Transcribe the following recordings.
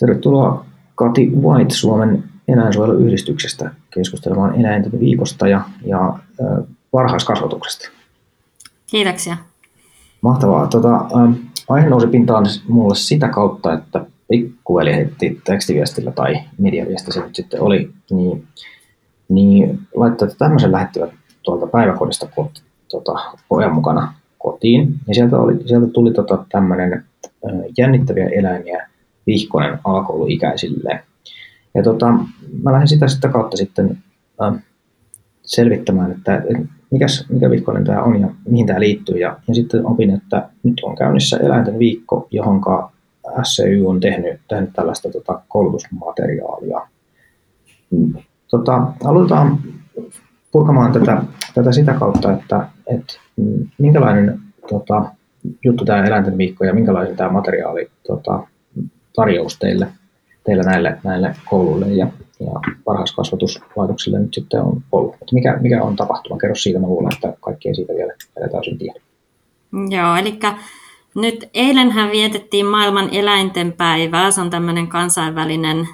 Tervetuloa Kati White Suomen eläinsuojeluyhdistyksestä keskustelemaan eläinten viikosta ja, ja äh, varhaiskasvatuksesta. Kiitoksia. Mahtavaa. Tota, äh, aihe nousi pintaan mulle sitä kautta, että pikkuveli heitti tekstiviestillä tai mediaviesti se nyt sitten oli, niin, niin laittaa, että tämmöisen lähettivät tuolta päiväkodista kot, tota, pojan mukana kotiin. Ja sieltä, oli, sieltä tuli tota, tämmöinen jännittäviä eläimiä vihkonen alakouluikäisille. Ja tota, mä lähdin sitä, sitä kautta sitten äh, selvittämään, että mikäs, mikä vihkonen tämä on ja mihin tämä liittyy. Ja, ja sitten opin, että nyt on käynnissä eläinten viikko, johon SCY on tehnyt, tehnyt tällaista tota, koulutusmateriaalia. Tota, aloitetaan purkamaan tätä, tätä sitä kautta, että, että minkälainen tota, juttu tämä eläinten viikko ja minkälainen tämä materiaali tota, tarjous teille, teille näille, näille kouluille ja, ja varhaiskasvatuslaitoksille nyt sitten on ollut. Että mikä, mikä on tapahtuma? Kerro siitä, mä luulen, että kaikki ei siitä vielä, vielä täysin tiedä. Joo, eli nyt eilenhän vietettiin maailman eläinten päivää. Se on tämmöinen kansainvälinen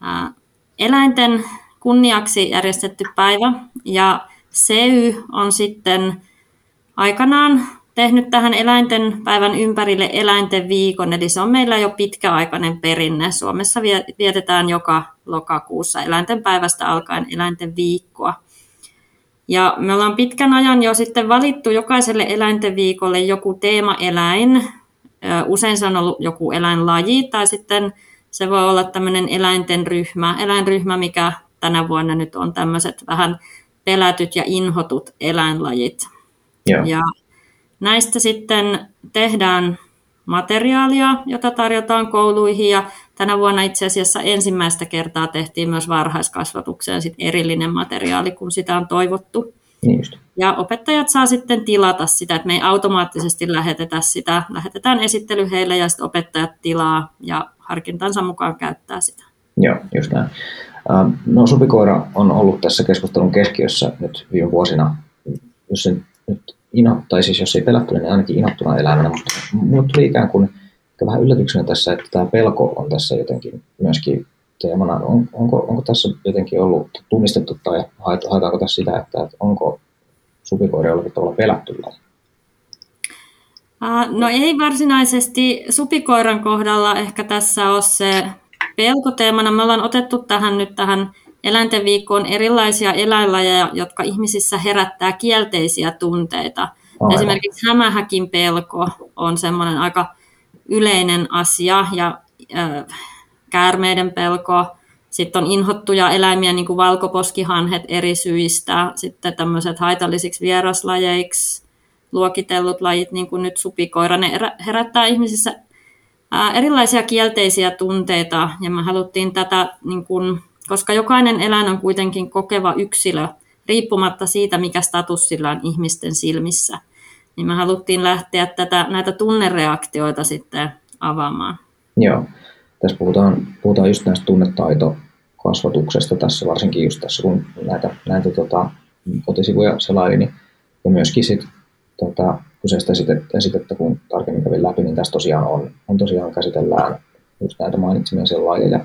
ää, eläinten kunniaksi järjestetty päivä. Ja SEY on sitten aikanaan tehnyt tähän eläinten päivän ympärille eläinten viikon, eli se on meillä jo pitkäaikainen perinne. Suomessa vietetään joka lokakuussa eläinten päivästä alkaen eläinten viikkoa. Ja me ollaan pitkän ajan jo sitten valittu jokaiselle eläinten viikolle joku teemaeläin. Usein se on ollut joku eläinlaji tai sitten se voi olla tämmöinen eläinten ryhmä, eläinryhmä, mikä tänä vuonna nyt on tämmöiset vähän pelätyt ja inhotut eläinlajit. Joo. Ja näistä sitten tehdään materiaalia, jota tarjotaan kouluihin ja tänä vuonna itse asiassa ensimmäistä kertaa tehtiin myös varhaiskasvatukseen sit erillinen materiaali, kun sitä on toivottu. Niin ja opettajat saa sitten tilata sitä, että me ei automaattisesti lähetetä sitä. Lähetetään esittely heille ja sitten opettajat tilaa ja harkintansa mukaan käyttää sitä. Joo, just näin. No supikoira on ollut tässä keskustelun keskiössä nyt viime vuosina. Jos se nyt ino, tai siis jos ei pelättynä, niin ainakin inottuna elämänä, mutta minulle tuli ikään kuin vähän yllätyksenä tässä, että tämä pelko on tässä jotenkin myöskin teemana. On, onko, onko tässä jotenkin ollut tunnistettu tai haetaanko tässä sitä, että, että onko supikoira jollakin tavalla pelätty No ei varsinaisesti supikoiran kohdalla ehkä tässä ole se pelkoteemana. Me ollaan otettu tähän nyt tähän eläinten viikkoon erilaisia eläinlajeja, jotka ihmisissä herättää kielteisiä tunteita. Aivan. Esimerkiksi hämähäkin pelko on semmoinen aika yleinen asia ja äh, käärmeiden pelko. Sitten on inhottuja eläimiä, niin kuin valkoposkihanhet eri syistä. Sitten tämmöiset haitallisiksi vieraslajeiksi luokitellut lajit, niin kuin nyt supikoira, ne herättää ihmisissä erilaisia kielteisiä tunteita. Ja me haluttiin tätä niin kuin koska jokainen eläin on kuitenkin kokeva yksilö, riippumatta siitä, mikä status sillä on ihmisten silmissä. Niin me haluttiin lähteä tätä, näitä tunnereaktioita sitten avaamaan. Joo, tässä puhutaan, puhutaan just näistä tunnetaitokasvatuksesta tässä, varsinkin just tässä, kun näitä, näitä tota, kotisivuja selaili, niin, ja myöskin sit, tota, kyseistä esitettä, esitettä, kun tarkemmin kävin läpi, niin tässä tosiaan on, on tosiaan käsitellään just näitä mainitsemia lajeja.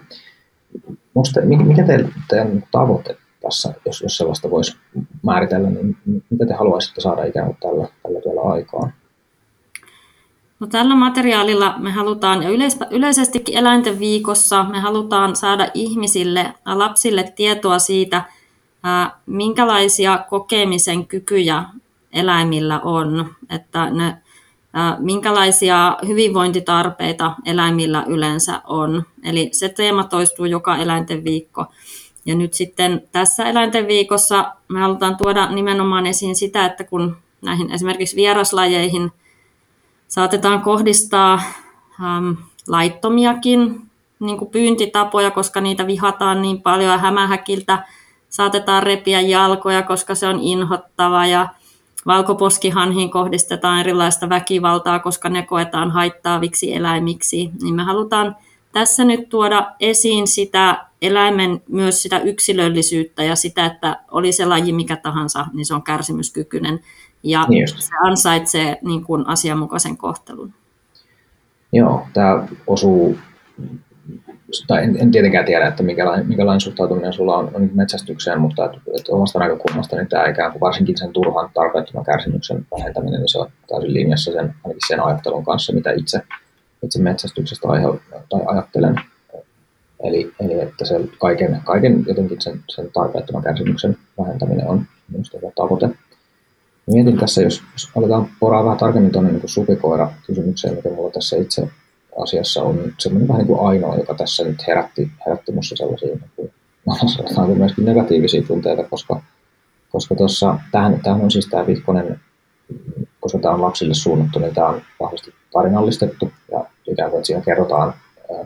Musta, mikä teidän tavoite tässä, jos, jos sellaista voisi määritellä, niin mitä te haluaisitte saada ikään kuin tällä, tällä työllä aikaan? No, tällä materiaalilla me halutaan, ja yleis- yleisestikin eläinten viikossa, me halutaan saada ihmisille, lapsille tietoa siitä, minkälaisia kokemisen kykyjä eläimillä on, että ne minkälaisia hyvinvointitarpeita eläimillä yleensä on. Eli se teema toistuu joka eläinten viikko. Ja nyt sitten tässä eläinten viikossa me halutaan tuoda nimenomaan esiin sitä, että kun näihin esimerkiksi vieraslajeihin saatetaan kohdistaa äm, laittomiakin niin kuin pyyntitapoja, koska niitä vihataan niin paljon ja hämähäkiltä saatetaan repiä jalkoja, koska se on inhottava ja valkoposkihanhiin kohdistetaan erilaista väkivaltaa, koska ne koetaan haittaaviksi eläimiksi, niin me halutaan tässä nyt tuoda esiin sitä eläimen myös sitä yksilöllisyyttä ja sitä, että oli se laji mikä tahansa, niin se on kärsimyskykyinen ja niin se ansaitsee niin kuin asianmukaisen kohtelun. Joo, tämä osuu tai en, en tietenkään tiedä, että minkälainen, minkälainen suhtautuminen sulla on, on metsästykseen, mutta että, että omasta näkökulmasta niin tämä ikään kuin varsinkin sen turhan tarpeettoman kärsimyksen vähentäminen, niin se on täysin linjassa sen, ainakin sen ajattelun kanssa, mitä itse, itse metsästyksestä aihe, tai ajattelen. Eli, eli että se kaiken, kaiken jotenkin sen, sen tarpeettoman kärsimyksen vähentäminen on minusta tavoite. Mietin tässä, jos, jos aletaan poraa vähän tarkemmin tuonne niin supikoira-kysymykseen, mikä mulla tässä itse asiassa on semmoinen vähän niin kuin ainoa, joka tässä nyt herätti, herätti minussa sellaisia niin kuin, sanotaanko myöskin negatiivisia tunteita, koska, koska tuossa, tämähän, tämähän on siis tämä vihkonen, koska tämä on lapsille suunnattu, niin tämä on vahvasti tarinallistettu ja ikään kuin, että siinä kerrotaan ää,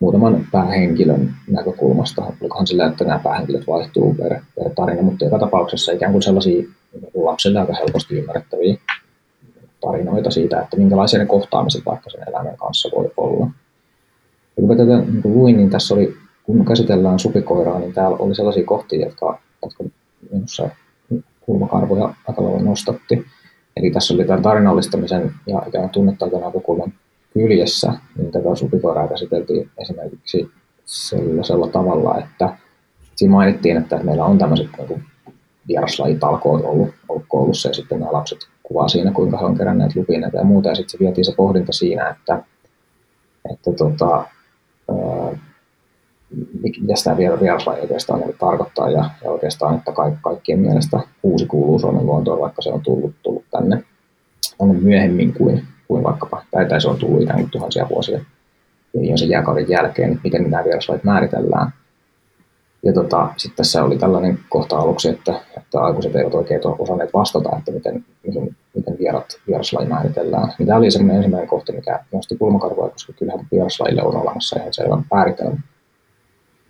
muutaman päähenkilön näkökulmasta. Olikohan sillä, että nämä päähenkilöt vaihtuu per, per tarina, mutta joka tapauksessa ikään kuin sellaisia lapsille aika helposti ymmärrettäviä tarinoita siitä, että minkälaisia ne kohtaamiset vaikka sen eläimen kanssa voi olla. Ja kun mä tätä niin kun luin, niin tässä oli, kun käsitellään supikoiraa, niin täällä oli sellaisia kohtia, jotka, jotka minussa kulmakarvoja aika lailla nostatti. Eli tässä oli tämän tarinallistamisen ja ikään tunnetaidon näkökulman kyljessä, niin tätä supikoiraa käsiteltiin esimerkiksi sellaisella tavalla, että siinä mainittiin, että meillä on tämmöiset niin vieraslajitalkoot ollut, ollut koulussa ja sitten nämä lapset kuvaa siinä, kuinka he on keränneet lupineita ja muuta. Ja sitten se vietiin se pohdinta siinä, että, että tota, mitä tämä vieraslaji oikeastaan niin tarkoittaa ja, ja oikeastaan, että ka- kaikkien mielestä uusi kuuluu Suomen luontoon, vaikka se on tullut, tullut tänne, tänne myöhemmin kuin, kuin vaikkapa, tai, tai se on tullut ikään kuin tuhansia vuosia jo sen jääkauden jälkeen, miten nämä vieraslajit määritellään. Ja tota, sitten tässä oli tällainen kohta aluksi, että, että aikuiset eivät oikein osanneet vastata, että miten, miten, miten vierat, vieraslaji määritellään. Niin tämä oli semmoinen ensimmäinen kohta, mikä nosti kulmakarvoa, koska kyllähän vieraslajille on olemassa ihan selvä määritelmä.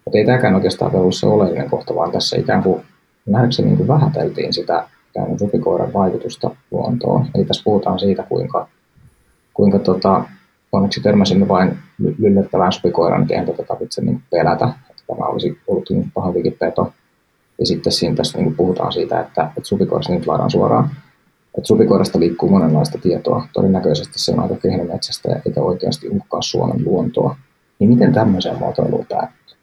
Mutta ei tämäkään oikeastaan ollut se oleellinen kohta, vaan tässä ikään kuin nähdäkseni niin kuin vähäteltiin sitä ikään supikoiran vaikutusta luontoon. Eli tässä puhutaan siitä, kuinka, kuinka tota, onneksi törmäsimme vain lyllettävään supikoiran, niin eihän tätä tarvitse niin pelätä tämä olisi ollut niin pahampikin peto. Ja sitten siinä tässä niin puhutaan siitä, että, että supikoirasta nyt laadaan suoraan. Että supikoirasta liikkuu monenlaista tietoa. Todennäköisesti se on aika kehnometsästä ja eikä oikeasti uhkaa Suomen luontoa. Niin miten tämmöiseen muotoiluun päättyy?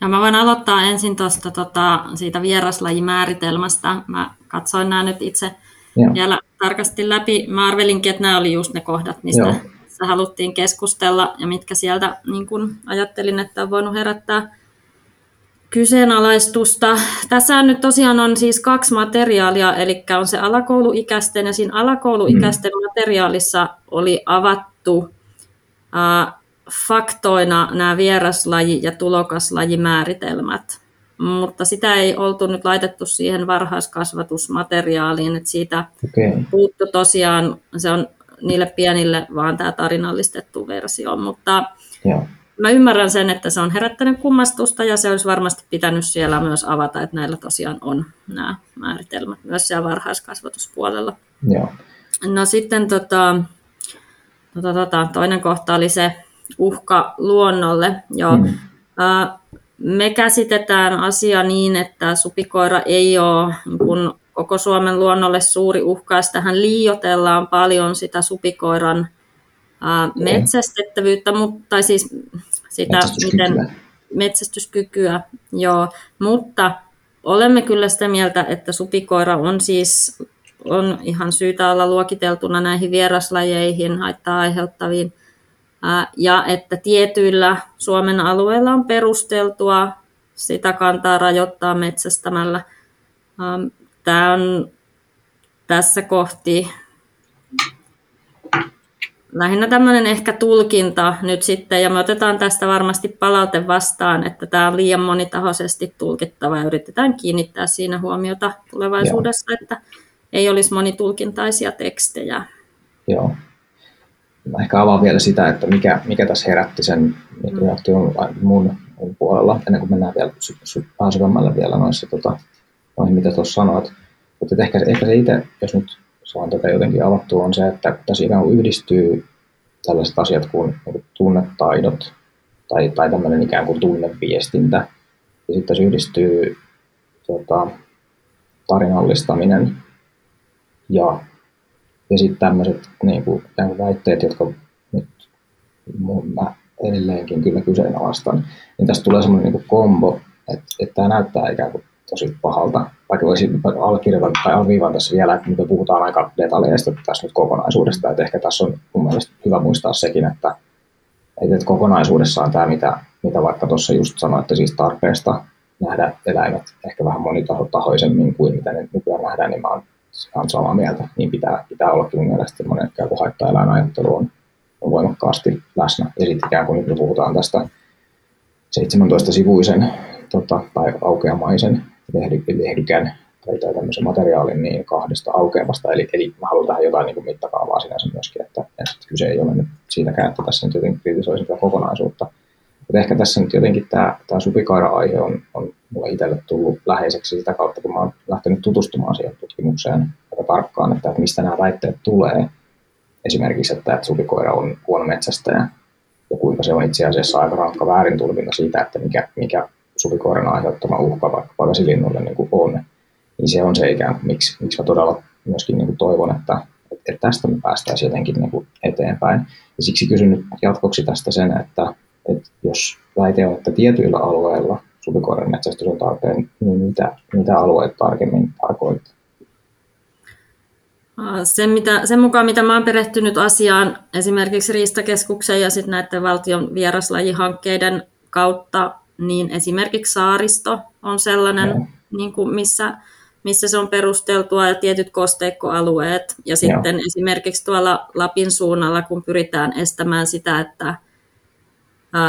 Ja mä voin aloittaa ensin tuosta tota, siitä vieraslajimääritelmästä. Mä katsoin nämä nyt itse Joo. vielä tarkasti läpi. Mä arvelinkin, että nämä oli just ne kohdat, mistä Joo haluttiin keskustella ja mitkä sieltä niin kun ajattelin, että on voinut herättää kyseenalaistusta. Tässä nyt tosiaan on siis kaksi materiaalia, eli on se alakouluikäisten ja siinä alakouluikäisten mm. materiaalissa oli avattu äh, faktoina nämä vieraslaji- ja tulokaslajimääritelmät, mutta sitä ei oltu nyt laitettu siihen varhaiskasvatusmateriaaliin, että siitä okay. puuttu tosiaan, se on niille pienille vaan tämä tarinallistettu versio, mutta Joo. mä ymmärrän sen, että se on herättänyt kummastusta ja se olisi varmasti pitänyt siellä myös avata, että näillä tosiaan on nämä määritelmät myös siellä varhaiskasvatuspuolella. Joo. No sitten tota, tota, tota, toinen kohta oli se uhka luonnolle. Joo. Mm. me käsitetään asia niin, että supikoira ei ole niin kun koko Suomen luonnolle suuri uhka. Tähän liiotellaan paljon sitä supikoiran ää, metsästettävyyttä, mutta siis sitä miten metsästyskykyä, joo, mutta olemme kyllä sitä mieltä, että supikoira on siis on ihan syytä olla luokiteltuna näihin vieraslajeihin haittaa aiheuttaviin ja että tietyillä Suomen alueilla on perusteltua sitä kantaa rajoittaa metsästämällä. Tämä on tässä kohti lähinnä tämmöinen ehkä tulkinta nyt sitten, ja me otetaan tästä varmasti palaute vastaan, että tämä on liian monitahoisesti tulkittava, ja yritetään kiinnittää siinä huomiota tulevaisuudessa, Joo. että ei olisi monitulkintaisia tekstejä. Joo. Mä ehkä avaan vielä sitä, että mikä, mikä tässä herätti sen, mikä mm. mun, mun puolella, ennen kuin mennään vielä vähän syvemmälle vielä noissa tota, noihin, mitä tuossa sanoit. Mutta ehkä, ehkä se itse, jos nyt saan tätä jotenkin avattua, on se, että tässä ikään kuin yhdistyy tällaiset asiat kuin, niin tunnetaidot tai, tai tämmöinen ikään kuin tunneviestintä. Ja sitten tässä yhdistyy tota, tarinallistaminen ja, ja sitten tämmöiset niin kuin, väitteet, jotka nyt mä edelleenkin kyllä kyseenalaistan. Niin tästä tulee semmoinen niin kombo, että, että tämä näyttää ikään kuin tosi pahalta, vaikka voisi allekirjoittaa tai alviivaan tässä vielä, että me puhutaan aika detaljeista tässä nyt kokonaisuudesta, että ehkä tässä on mun mielestä hyvä muistaa sekin, että, että kokonaisuudessaan tämä, mitä, mitä vaikka tuossa just sanoitte siis tarpeesta nähdä eläimet ehkä vähän monitahoisemmin kuin mitä ne nykyään nähdään, niin mä oon, oon samaa mieltä. Niin pitää, pitää ollakin mun mielestä semmoinen ikään kuin haittaeläinajattelu on, on voimakkaasti läsnä. Ja sitten ikään kuin nyt me puhutaan tästä 17-sivuisen tota, tai aukeamaisen lehdykän tai, tai tämmöisen materiaalin niin kahdesta aukeamasta. Eli, eli mä haluan tähän jotain niin mittakaavaa sinänsä myöskin, että, että kyse ei ole nyt siitäkään, että tässä nyt jotenkin kritisoisin tätä kokonaisuutta. Mutta ehkä tässä nyt jotenkin tämä, tämä supikaira-aihe on, on mulle itselle tullut läheiseksi sitä kautta, kun mä oon lähtenyt tutustumaan siihen tutkimukseen aika tarkkaan, että, että mistä nämä väitteet tulee. Esimerkiksi, että, että supikoira on huono metsästäjä ja kuinka se on itse asiassa aika rankka väärintulkinta siitä, että mikä, mikä supikoiran aiheuttama uhka vaikkapa vesilinnulle niin kuin on, niin se on se ikään kuin, miksi, miksi mä todella myöskin niin kuin toivon, että, että tästä me päästäisiin jotenkin niin kuin eteenpäin. Ja siksi kysyn nyt jatkoksi tästä sen, että, että jos väite on, että tietyillä alueilla supikoiran metsästys on tarpeen, niin mitä, mitä alueet tarkemmin tarkoittaa? Sen, mitä, sen mukaan, mitä oon perehtynyt asiaan esimerkiksi Riistakeskuksen ja sitten näiden valtion vieraslajihankkeiden kautta, niin esimerkiksi saaristo on sellainen, niin kuin missä, missä se on perusteltua ja tietyt kosteikkoalueet. Ja sitten Joo. esimerkiksi tuolla Lapin suunnalla, kun pyritään estämään sitä, että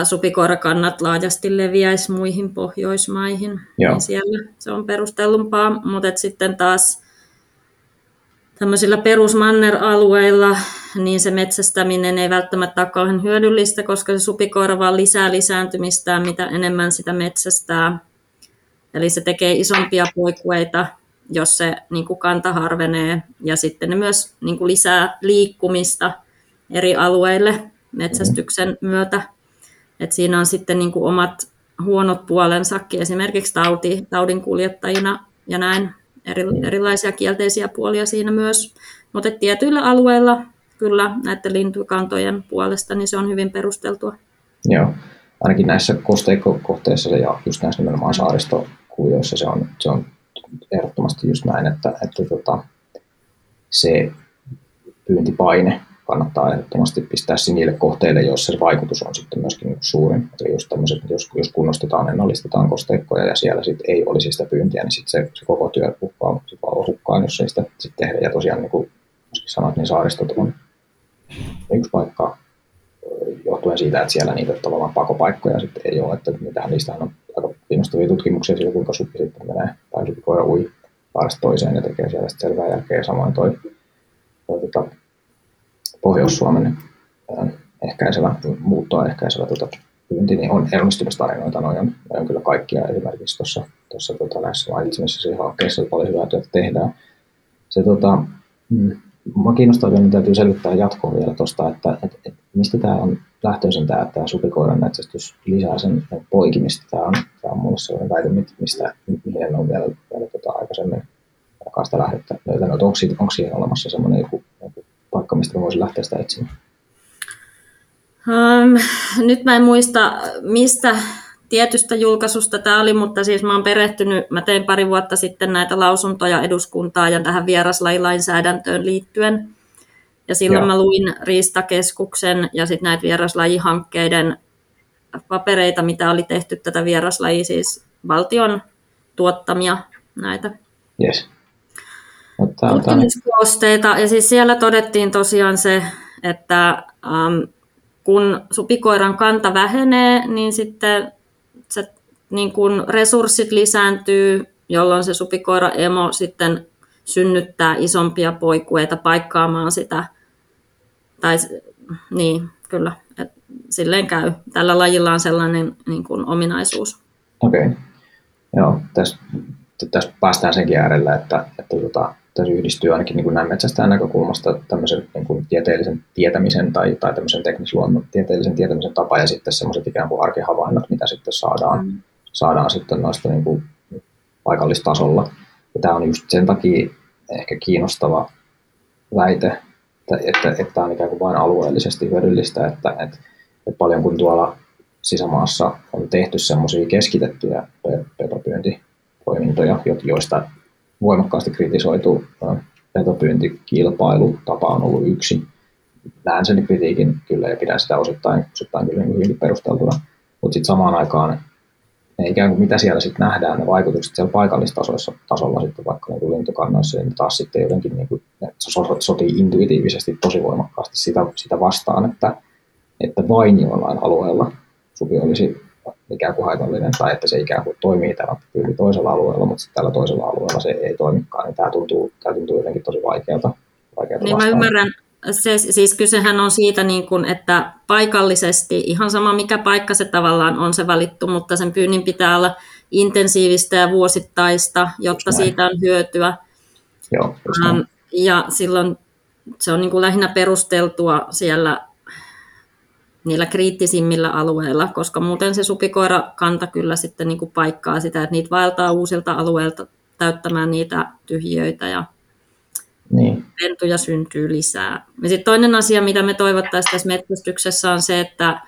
supikoirakannat laajasti leviäisi muihin Pohjoismaihin, Joo. niin siellä se on perustellumpaa. Mutta sitten taas tämmöisillä perusmanner-alueilla niin se metsästäminen ei välttämättä ole kauhean hyödyllistä, koska se supikoira vaan lisää lisääntymistään, mitä enemmän sitä metsästää. Eli se tekee isompia poikueita, jos se niin kuin kanta harvenee, ja sitten ne myös niin kuin lisää liikkumista eri alueille metsästyksen myötä. Et siinä on sitten niin kuin omat huonot puolensakin, esimerkiksi tauti, taudin kuljettajina ja näin eri, erilaisia kielteisiä puolia siinä myös. Mutta tietyillä alueilla kyllä näiden lintukantojen puolesta niin se on hyvin perusteltua. Joo, ainakin näissä kosteikkokohteissa ja just näissä nimenomaan saaristokuvioissa se on, se on ehdottomasti just näin, että, että tota, se pyyntipaine kannattaa ehdottomasti pistää niille kohteille, joissa se vaikutus on sitten myöskin niin suurin. Eli just tämmöiset, jos, jos kunnostetaan, ennallistetaan kosteikkoja ja siellä sitten ei olisi sitä pyyntiä, niin sitten se, se koko työ hukkaa, se hukkaan, jos ei sitä sitten tehdä. Ja tosiaan, niin kuin sanoit, niin saaristot on yksi paikka johtuen siitä, että siellä niitä tavallaan pakopaikkoja sitten ei ole, että mitähän niistä on aika kiinnostavia tutkimuksia siitä, kuinka suppi sitten menee, tai supikoira ui paarista toiseen ja tekee siellä sitten selvää jälkeen, samoin toi, toi tota, Pohjois-Suomen ehkäisevä, muuttoa ehkäisevä tota, pyynti, niin on onnistumistarinoita, noin on, noi on kyllä kaikkia esimerkiksi tuossa, tuossa tota, näissä mainitsemissa hankkeissa paljon hyvää työtä tehdään. Se, tota, mm, Mua kiinnostaa vielä, niin täytyy selvittää jatkoa vielä tuosta, että, että, että mistä tämä on lähtöisin tämä, tämä supikoiran metsästys lisää sen poikimista. Tämä on, tämä on mulle sellainen väite, mistä mihin en ole vielä, vielä tota aikaisemmin sitä lähdettä löytänyt. Onko, onko siihen olemassa sellainen joku, mistä voisin lähteä sitä etsimään? Um, nyt mä en muista, mistä tietystä julkaisusta tämä oli, mutta siis mä oon perehtynyt, mä tein pari vuotta sitten näitä lausuntoja eduskuntaa ja tähän vieraslajilainsäädäntöön liittyen. Ja silloin Joo. mä luin Riistakeskuksen ja sitten näitä vieraslajihankkeiden papereita, mitä oli tehty tätä vieraslaji, siis valtion tuottamia näitä yes. Tutkimuskoosteita. Ja siis siellä todettiin tosiaan se, että um, kun supikoiran kanta vähenee, niin sitten se niin kun resurssit lisääntyy, jolloin se supikoira emo sitten synnyttää isompia poikueita paikkaamaan sitä. Tai niin, kyllä, et silleen käy. Tällä lajilla on sellainen niin kuin, ominaisuus. Okei, okay. joo, tässä, tässä päästään senkin äärellä, että, että tota, tässä yhdistyy ainakin niin kuin näin metsästäjän näkökulmasta tämmöisen niin kuin tieteellisen tietämisen tai, tai tämmöisen teknisluonnon tieteellisen tietämisen tapa ja sitten semmoiset ikään kuin arkihavainnot, mitä sitten saadaan, mm. saadaan sitten noista niin kuin paikallistasolla. Ja tämä on just sen takia ehkä kiinnostava väite, että, että, että tämä on ikään kuin vain alueellisesti hyödyllistä, että, että, että paljon kun tuolla sisämaassa on tehty semmoisia keskitettyjä petopyyntipoimintoja, joista voimakkaasti kritisoitu petopyyntikilpailutapa on ollut yksi. Näen sen kritiikin kyllä ja pidän sitä osittain, osittain kyllä hyvin perusteltuna. Mutta sitten samaan aikaan ne ikään kuin mitä siellä sitten nähdään, ne vaikutukset siellä paikallistasolla tasolla sitten vaikka niin lintukannoissa, niin taas sitten jotenkin niin kuin, ne sotii intuitiivisesti tosi voimakkaasti sitä, sitä vastaan, että, että vain jollain alueella supi olisi ikään kuin haitallinen tai että se ikään kuin toimii tällä toisella alueella, mutta sitten tällä toisella alueella se ei toimikaan, niin tämä tuntuu, tämä tuntuu jotenkin tosi vaikealta. vaikealta niin mä ymmärrän, se, siis kysehän on siitä, niin kuin, että paikallisesti ihan sama mikä paikka se tavallaan on se valittu, mutta sen pyynnin pitää olla intensiivistä ja vuosittaista, jotta siitä on hyötyä. Joo, um, ja silloin se on niin kuin lähinnä perusteltua siellä niillä kriittisimmillä alueilla, koska muuten se supikoira kanta kyllä sitten niin kuin paikkaa sitä, että niitä vaeltaa uusilta alueilta täyttämään niitä tyhjiöitä ja niin. pentuja syntyy lisää. Ja sitten toinen asia, mitä me toivottaisiin tässä metsästyksessä on se, että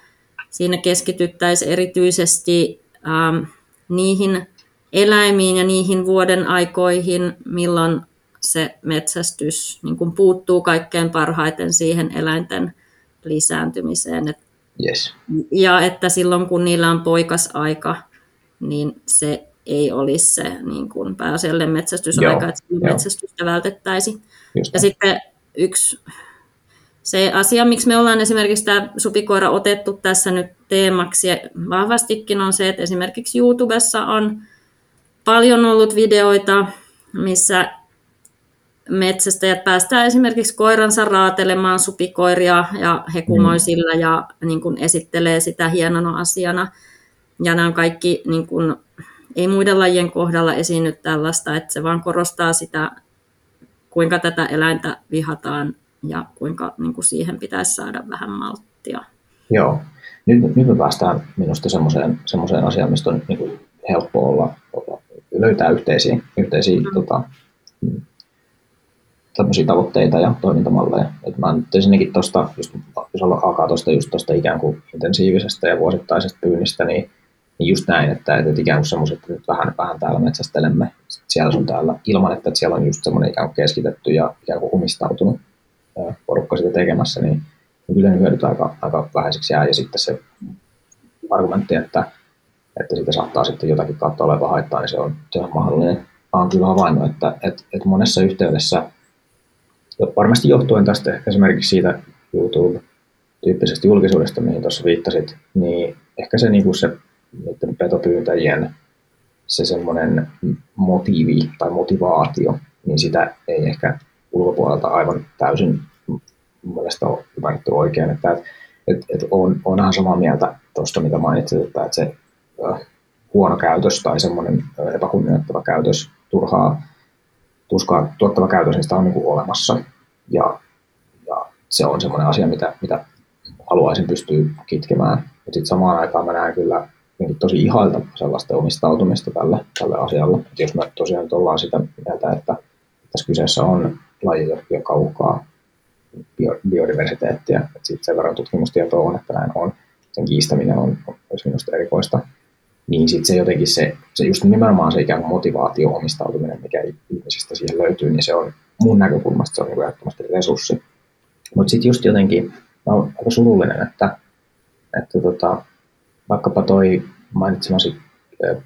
siinä keskityttäisiin erityisesti ähm, niihin eläimiin ja niihin vuoden aikoihin, milloin se metsästys niin kun puuttuu kaikkein parhaiten siihen eläinten lisääntymiseen. Et, yes. Ja että silloin kun niillä on poikasaika, niin se ei olisi se niin kuin pääasiallinen metsästysaika, Joo. että metsästystä vältettäisiin. Ja sitten yksi se asia, miksi me ollaan esimerkiksi tämä supikoira otettu tässä nyt teemaksi vahvastikin on se, että esimerkiksi YouTubessa on paljon ollut videoita, missä metsästäjät päästään esimerkiksi koiransa raatelemaan supikoiria ja hekumoi mm. sillä ja niin kuin esittelee sitä hienona asiana. Ja nämä on kaikki, niin kuin, ei muiden lajien kohdalla esiinny tällaista, että se vaan korostaa sitä kuinka tätä eläintä vihataan ja kuinka niin kuin siihen pitäisi saada vähän malttia. Joo. Nyt, nyt me päästään minusta semmoiseen, semmoiseen asiaan, mistä on niin kuin helppo olla, olla, löytää yhteisiä, yhteisiä mm. tota, tämmöisiä tavoitteita ja toimintamalleja. Et mä nyt ensinnäkin tuosta, jos alkaa tuosta just tuosta ikään kuin intensiivisestä ja vuosittaisesta pyynnistä, niin niin just näin, että, että ikään kuin semmoiset, että vähän, vähän täällä metsästelemme siellä sun täällä, ilman että siellä on just semmoinen ikään kuin keskitetty ja ikään kuin omistautunut porukka sitä tekemässä, niin, niin kyllä ne hyödyt aika, aika vähäiseksi jää. Ja sitten se argumentti, että, että siitä saattaa sitten jotakin kautta oleva haittaa, niin se on, se on mahdollinen. Mä oon kyllä havainnut, että, että, että monessa yhteydessä, varmasti johtuen tästä esimerkiksi siitä YouTube-tyyppisestä julkisuudesta, mihin tuossa viittasit, niin ehkä se, niin kuin se niiden petopyytäjien se semmoinen motiivi tai motivaatio, niin sitä ei ehkä ulkopuolelta aivan täysin mielestä ole ymmärretty oikein. Että, et, et, et on, on ihan samaa mieltä tuosta, mitä mainitsit, että, se huono käytös tai semmoinen epäkunnioittava käytös, turhaa tuskaa tuottava käytös, niin sitä on niin kuin olemassa. Ja, ja se on semmoinen asia, mitä, mitä haluaisin pystyä kitkemään. Mutta sitten samaan aikaan mä näen kyllä tosi ihailta sellaista omistautumista tälle, tälle asialle. Et jos me tosiaan nyt ollaan sitä mieltä, että tässä kyseessä on laji, joka uhkaa biodiversiteettiä, että siitä sen verran tutkimustietoa on, että näin on, sen kiistäminen on, myös minusta erikoista, niin sitten se jotenkin se, se just nimenomaan se ikään kuin motivaatio, omistautuminen, mikä ihmisistä siihen löytyy, niin se on mun näkökulmasta se on niin ehdottomasti resurssi. Mutta sitten just jotenkin, mä oon aika surullinen, että, että tota, vaikkapa toi mainitsemasi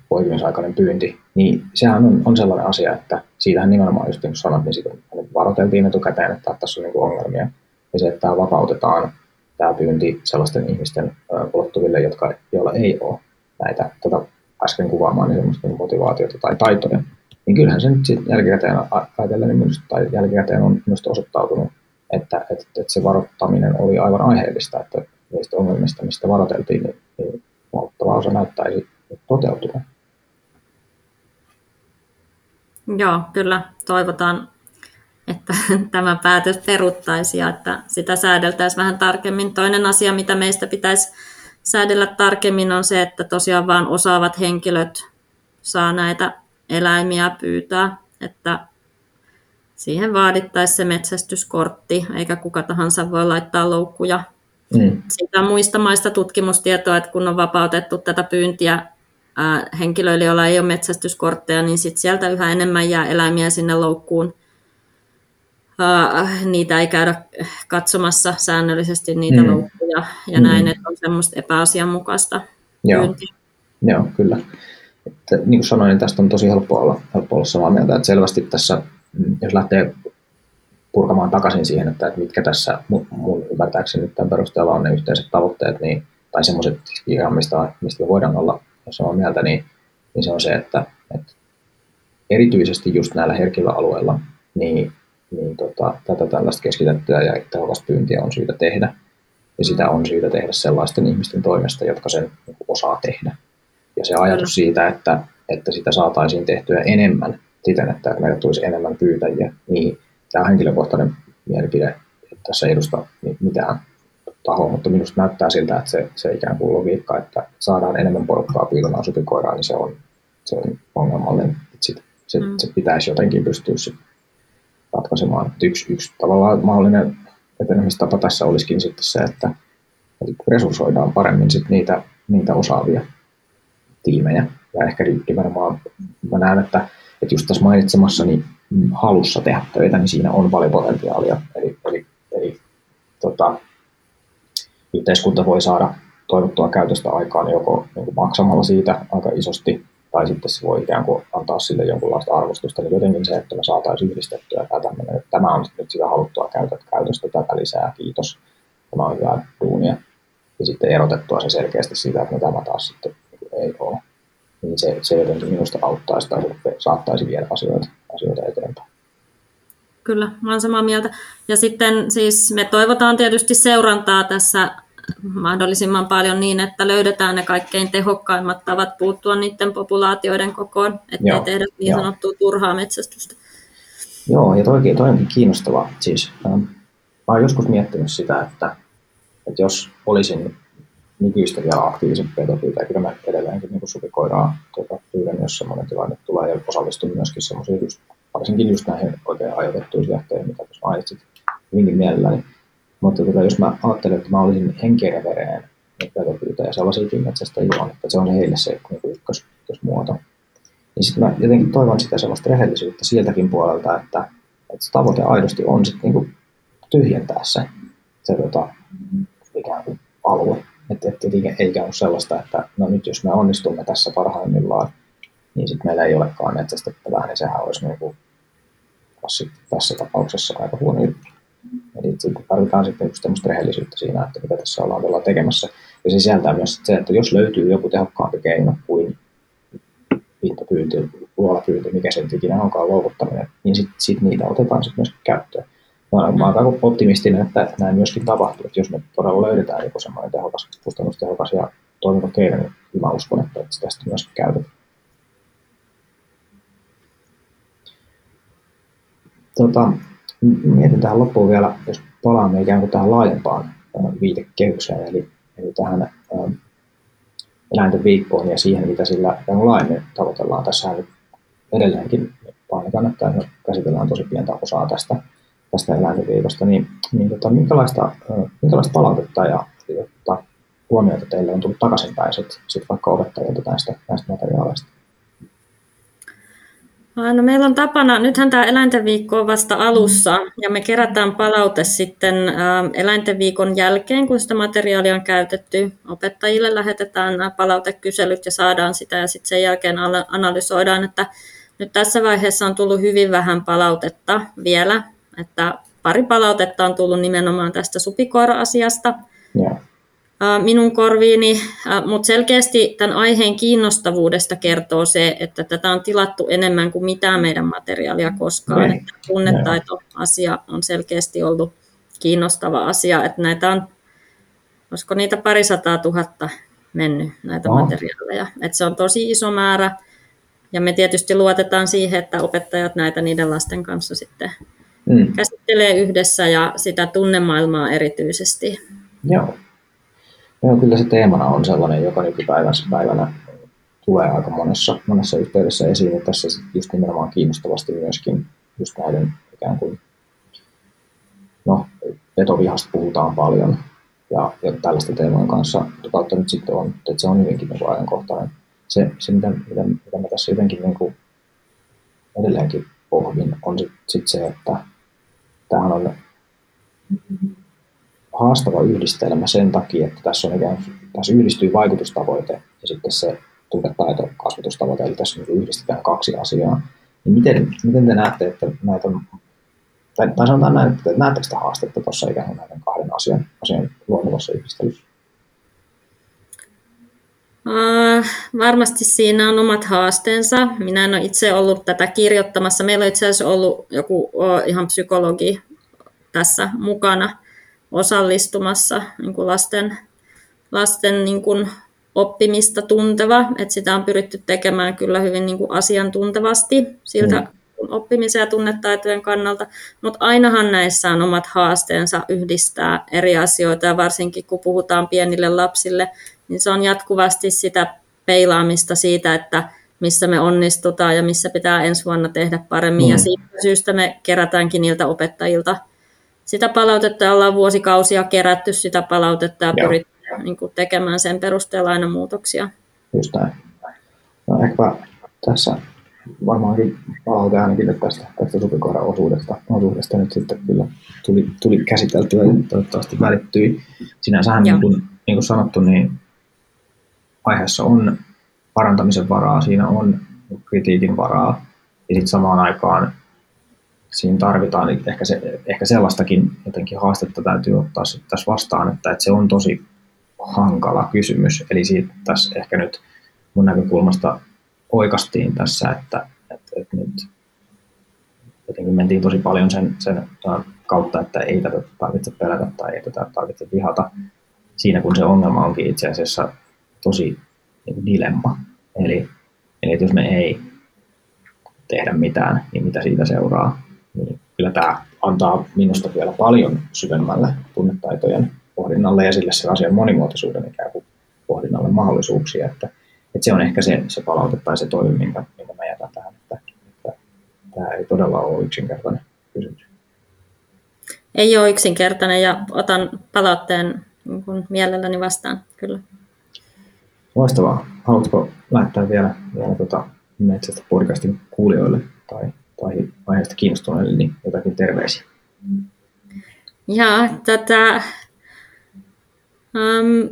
poikimisaikainen pyynti, niin sehän on, on sellainen asia, että siitähän nimenomaan just niin sanot, niin siitä varoiteltiin etukäteen, että tässä on niin kuin ongelmia. Ja se, että tämä vapautetaan tämä pyynti sellaisten ihmisten ulottuville, jotka, joilla ei ole näitä tätä äsken kuvaamaan niin semmoista niin motivaatiota tai taitoja, niin kyllähän se nyt sitten jälkikäteen ajatellen, niin minusta, tai jälkikäteen on minusta osoittautunut, että, että, että se varoittaminen oli aivan aiheellista, että niistä ongelmista, mistä varoiteltiin, niin, niin huomattava osa näyttäisi toteutuvan. Joo, kyllä toivotaan, että tämä päätös peruttaisi ja että sitä säädeltäisiin vähän tarkemmin. Toinen asia, mitä meistä pitäisi säädellä tarkemmin, on se, että tosiaan vain osaavat henkilöt saa näitä eläimiä pyytää, että siihen vaadittaisiin se metsästyskortti, eikä kuka tahansa voi laittaa loukkuja mm. siitä muista maista tutkimustietoa, että kun on vapautettu tätä pyyntiä ää, henkilöille, joilla ei ole metsästyskortteja, niin sit sieltä yhä enemmän jää eläimiä sinne loukkuun. Ää, niitä ei käydä katsomassa säännöllisesti niitä mm. loukkuja ja mm. näin, että on semmoista epäasianmukaista Joo. Joo, kyllä. Että, niin kuin sanoin, niin tästä on tosi helppo olla, helppo olla samaa mieltä, että selvästi tässä, mm, jos lähtee purkamaan takaisin siihen, että, että mitkä tässä mun, mun ymmärtääkseni tämän perusteella on ne yhteiset tavoitteet, niin, tai semmoiset, mistä, mistä voidaan olla samaa mieltä, niin, niin se on se, että, että erityisesti just näillä herkillä alueilla, niin, niin tota, tätä tällaista keskitettyä ja tehokasta pyyntiä on syytä tehdä. Ja sitä on syytä tehdä sellaisten ihmisten toimesta, jotka sen niin osaa tehdä. Ja se ajatus siitä, että, että sitä saataisiin tehtyä enemmän siten, että meille tulisi enemmän pyytäjiä, niin tämä henkilökohtainen mielipide tässä ei edusta mitään tahoa, mutta minusta näyttää siltä, että se, se ikään kuin logiikka, että saadaan enemmän porukkaa piilomaan supikoiraan, niin se on, se on ongelmallinen. Että sit, se, mm. se pitäisi jotenkin pystyä sit ratkaisemaan. Että yksi, yksi tavallaan mahdollinen etenemistapa tässä olisikin sitten se, että, resurssoidaan paremmin sit niitä, niitä osaavia tiimejä. Ja ehkä nimenomaan mä näen, että, että just tässä mainitsemassani halussa tehdä töitä, niin siinä on paljon potentiaalia. Eli, eli, eli tota, yhteiskunta voi saada toivottua käytöstä aikaan joko niin maksamalla siitä aika isosti, tai sitten se voi ikään kuin antaa sille jonkunlaista arvostusta, niin jotenkin se, että me saataisiin yhdistettyä tämä tämmöinen, että tämä on nyt sitä haluttua käytöstä, tätä lisää, kiitos, tämä on hyvää duunia, ja sitten erotettua se selkeästi siitä, että no tämä taas sitten ei ole niin se, se jotenkin minusta auttaisi tai saattaisi viedä asioita, asioita eteenpäin. Kyllä, olen samaa mieltä. Ja sitten siis me toivotaan tietysti seurantaa tässä mahdollisimman paljon niin, että löydetään ne kaikkein tehokkaimmat tavat puuttua niiden populaatioiden kokoon, ettei Joo, tehdä niin sanottua turhaa metsästystä. Joo, ja toikin, toi onkin kiinnostavaa. Siis, ähm, mä olen joskus miettinyt sitä, että, että jos olisin nykyistä vielä aktiivisempi petopyytäjä. Kyllä mä edelleenkin niin supikoiraa tuota, pyydän, jos semmoinen tilanne tulee ja osallistun myöskin semmoisiin varsinkin just näihin oikein ajoitettuihin jähteihin, mitä tuossa mainitsit hyvinkin mielelläni. Mutta tuota, jos mä ajattelen, että mä olisin henkeen ja vereen petopyytäjä sellaisiakin metsästäjiä on, että se on heille se niin ykkös, ykkösmuoto. Niin sitten mä jotenkin toivon sitä semmoista rehellisyyttä sieltäkin puolelta, että, että se tavoite aidosti on sitten niin tyhjentää se, se tota, ikään kuin alue että, että eikä ole sellaista, että no nyt jos me onnistumme tässä parhaimmillaan, niin sitten meillä ei olekaan metsästettävää, niin sehän olisi niin tässä, tässä tapauksessa aika huono juttu. Eli tarvitaan sitten just tämmöistä rehellisyyttä siinä, että mitä tässä ollaan vielä tekemässä. Ja se sisältää myös se, että jos löytyy joku tehokkaampi keino kuin pintapyyntö, luolapyyntö, mikä sen ikinä onkaan luovuttaminen, niin sitten sit niitä otetaan sitten myös käyttöön mä, mä olen aika optimistinen, että näin myöskin tapahtuu. Että jos me todella löydetään joku semmoinen tehokas, kustannustehokas ja toimiva keino, niin mä uskon, että tästä myös käytetään. Tota, mietin tähän loppuun vielä, jos palaamme ikään kuin tähän laajempaan viitekehykseen, eli, eli tähän ähm, eläinten viikkoon ja siihen, mitä sillä laajemmin tavoitellaan. Tässä nyt edelleenkin painotan, että käsitellään tosi pientä osaa tästä tästä eläinviikosta, niin, niin tota, minkälaista, minkälaista palautetta ja jotta huomioita teille on tullut takaisinpäin sit, sit vaikka opettajilta näistä, näistä materiaaleista? No meillä on tapana, nythän tämä eläinten viikko on vasta alussa ja me kerätään palaute sitten eläinten viikon jälkeen, kun sitä materiaalia on käytetty. Opettajille lähetetään nämä palautekyselyt ja saadaan sitä ja sitten sen jälkeen analysoidaan, että nyt tässä vaiheessa on tullut hyvin vähän palautetta vielä että pari palautetta on tullut nimenomaan tästä supikoira-asiasta yeah. Minun korviini, mutta selkeästi tämän aiheen kiinnostavuudesta kertoo se, että tätä on tilattu enemmän kuin mitään meidän materiaalia koskaan. Yeah. Että tunnetaito-asia on selkeästi ollut kiinnostava asia, että näitä on, olisiko niitä parisataa tuhatta mennyt näitä oh. materiaaleja. Että se on tosi iso määrä, ja me tietysti luotetaan siihen, että opettajat näitä niiden lasten kanssa sitten mm. käsittelee yhdessä ja sitä tunnemaailmaa erityisesti. Joo. Joo, kyllä se teemana on sellainen, joka nykypäivänä tulee aika monessa, monessa yhteydessä esiin, ja tässä just nimenomaan kiinnostavasti myöskin just näiden ikään kuin, no, petovihasta puhutaan paljon, ja, ja tällaisten teemojen kanssa kautta nyt sitten on, että se on hyvinkin niin ajankohtainen. Se, se mitä, mitä, mitä mä tässä jotenkin niin kuin edelleenkin pohdin, on sitten sit se, että tämähän on haastava yhdistelmä sen takia, että tässä, on ikään, tässä yhdistyy vaikutustavoite ja sitten se tunnetaito kasvatustavoite, eli tässä niin yhdistetään kaksi asiaa. Niin miten, miten te näette, että näitä tai, tai sanotaan näin, että näettekö sitä haastetta tuossa ikään kuin näiden kahden asian, asian luonnollisessa yhdistelyssä? Uh, varmasti siinä on omat haasteensa. Minä en ole itse ollut tätä kirjoittamassa. Meillä on itse asiassa ollut joku uh, ihan psykologi tässä mukana osallistumassa niin kuin lasten, lasten niin kuin oppimista tunteva. että sitä on pyritty tekemään kyllä hyvin niin kuin asiantuntevasti siltä mm oppimisen ja tunnetaitojen kannalta, mutta ainahan näissä on omat haasteensa yhdistää eri asioita ja varsinkin kun puhutaan pienille lapsille, niin se on jatkuvasti sitä peilaamista siitä, että missä me onnistutaan ja missä pitää ensi vuonna tehdä paremmin. Mm. Ja siitä syystä me kerätäänkin niiltä opettajilta sitä palautetta, ollaan vuosikausia kerätty sitä palautetta ja pyritty niin tekemään sen perusteella aina muutoksia. Just näin. No ehkä tässä varmaankin palaute ainakin tästä, tästä supikoiran osuudesta, osuudesta nyt sitten kyllä tuli, tuli käsiteltyä ja toivottavasti välittyi. Sinänsähän niin kuin, niin kuin sanottu, niin aiheessa on parantamisen varaa, siinä on kritiikin varaa ja sitten samaan aikaan siinä tarvitaan ehkä, se, ehkä sellaistakin jotenkin haastetta täytyy ottaa sitten tässä vastaan, että, että se on tosi hankala kysymys. Eli siitä tässä ehkä nyt mun näkökulmasta oikastiin tässä, että, että, että nyt jotenkin mentiin tosi paljon sen, sen kautta, että ei tätä tarvitse pelätä tai ei tätä tarvitse vihata siinä, kun se ongelma onkin itse asiassa tosi niin dilemma. Eli, eli jos me ei tehdä mitään, niin mitä siitä seuraa, niin kyllä tämä antaa minusta vielä paljon syvemmälle tunnetaitojen pohdinnalle ja sille se asian monimuotoisuuden ikään kuin pohdinnalle mahdollisuuksia, että, että se on ehkä se, se palaute tai se toive, minkä, minkä mä jätän tähän, että, että tämä ei todella ole yksinkertainen kysymys. Ei ole yksinkertainen ja otan palautteen niin mielelläni vastaan, kyllä. Loistavaa. Haluatko lähettää vielä, vielä tuota Metsästä podcastin kuulijoille tai aiheesta kiinnostuneille niin jotakin terveisiä? Ja tätä, um,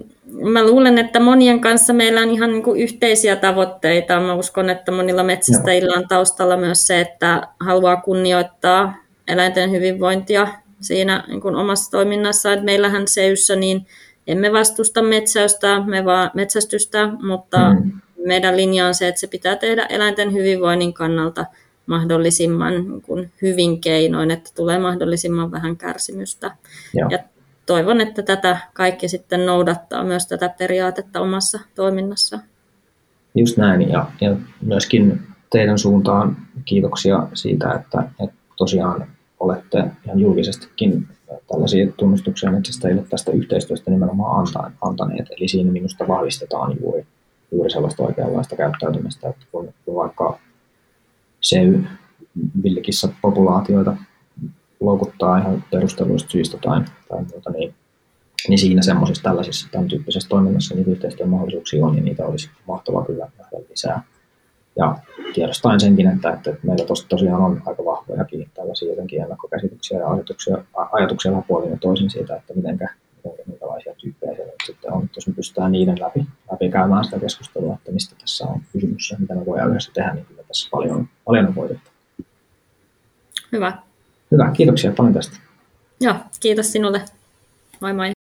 mä luulen, että monien kanssa meillä on ihan niin kuin yhteisiä tavoitteita. Mä uskon, että monilla metsästäjillä on taustalla myös se, että haluaa kunnioittaa eläinten hyvinvointia siinä niin kuin omassa toiminnassa. Että meillähän Seyssä niin emme vastusta metsäystä, me vaan metsästystä, mutta mm. meidän linja on se, että se pitää tehdä eläinten hyvinvoinnin kannalta mahdollisimman niin kuin hyvin keinoin, että tulee mahdollisimman vähän kärsimystä. Joo. Ja toivon, että tätä kaikki sitten noudattaa myös tätä periaatetta omassa toiminnassa. Just näin, ja, ja myöskin teidän suuntaan kiitoksia siitä, että, että tosiaan olette ihan julkisestikin tällaisia tunnustuksia metsästäjille tästä yhteistyöstä nimenomaan antaneet. Eli siinä minusta vahvistetaan juuri, juuri sellaista oikeanlaista käyttäytymistä, että kun vaikka se villikissa populaatioita loukuttaa ihan perusteluista syistä tai, tai muuta, niin, niin siinä semmoisissa tällaisissa tämän tyyppisessä toiminnassa niitä yhteistyön mahdollisuuksia on, niin niitä olisi mahtavaa kyllä nähdä lisää. Ja tiedostaen senkin, että, että meillä tos, tosiaan on aika vahvojakin tällaisia jotenkin ennakkokäsityksiä ja ajatuksia, ajatuksia vähän puolin ja toisin siitä, että mitenkä, minkälaisia tyyppejä siellä sitten on. Jos me pystytään niiden läpi, läpi käymään sitä keskustelua, että mistä tässä on kysymys ja mitä me voidaan yhdessä tehdä, niin tässä paljon, paljon on. Hyvä. Hyvä, kiitoksia paljon tästä. Joo, kiitos sinulle. Moi moi.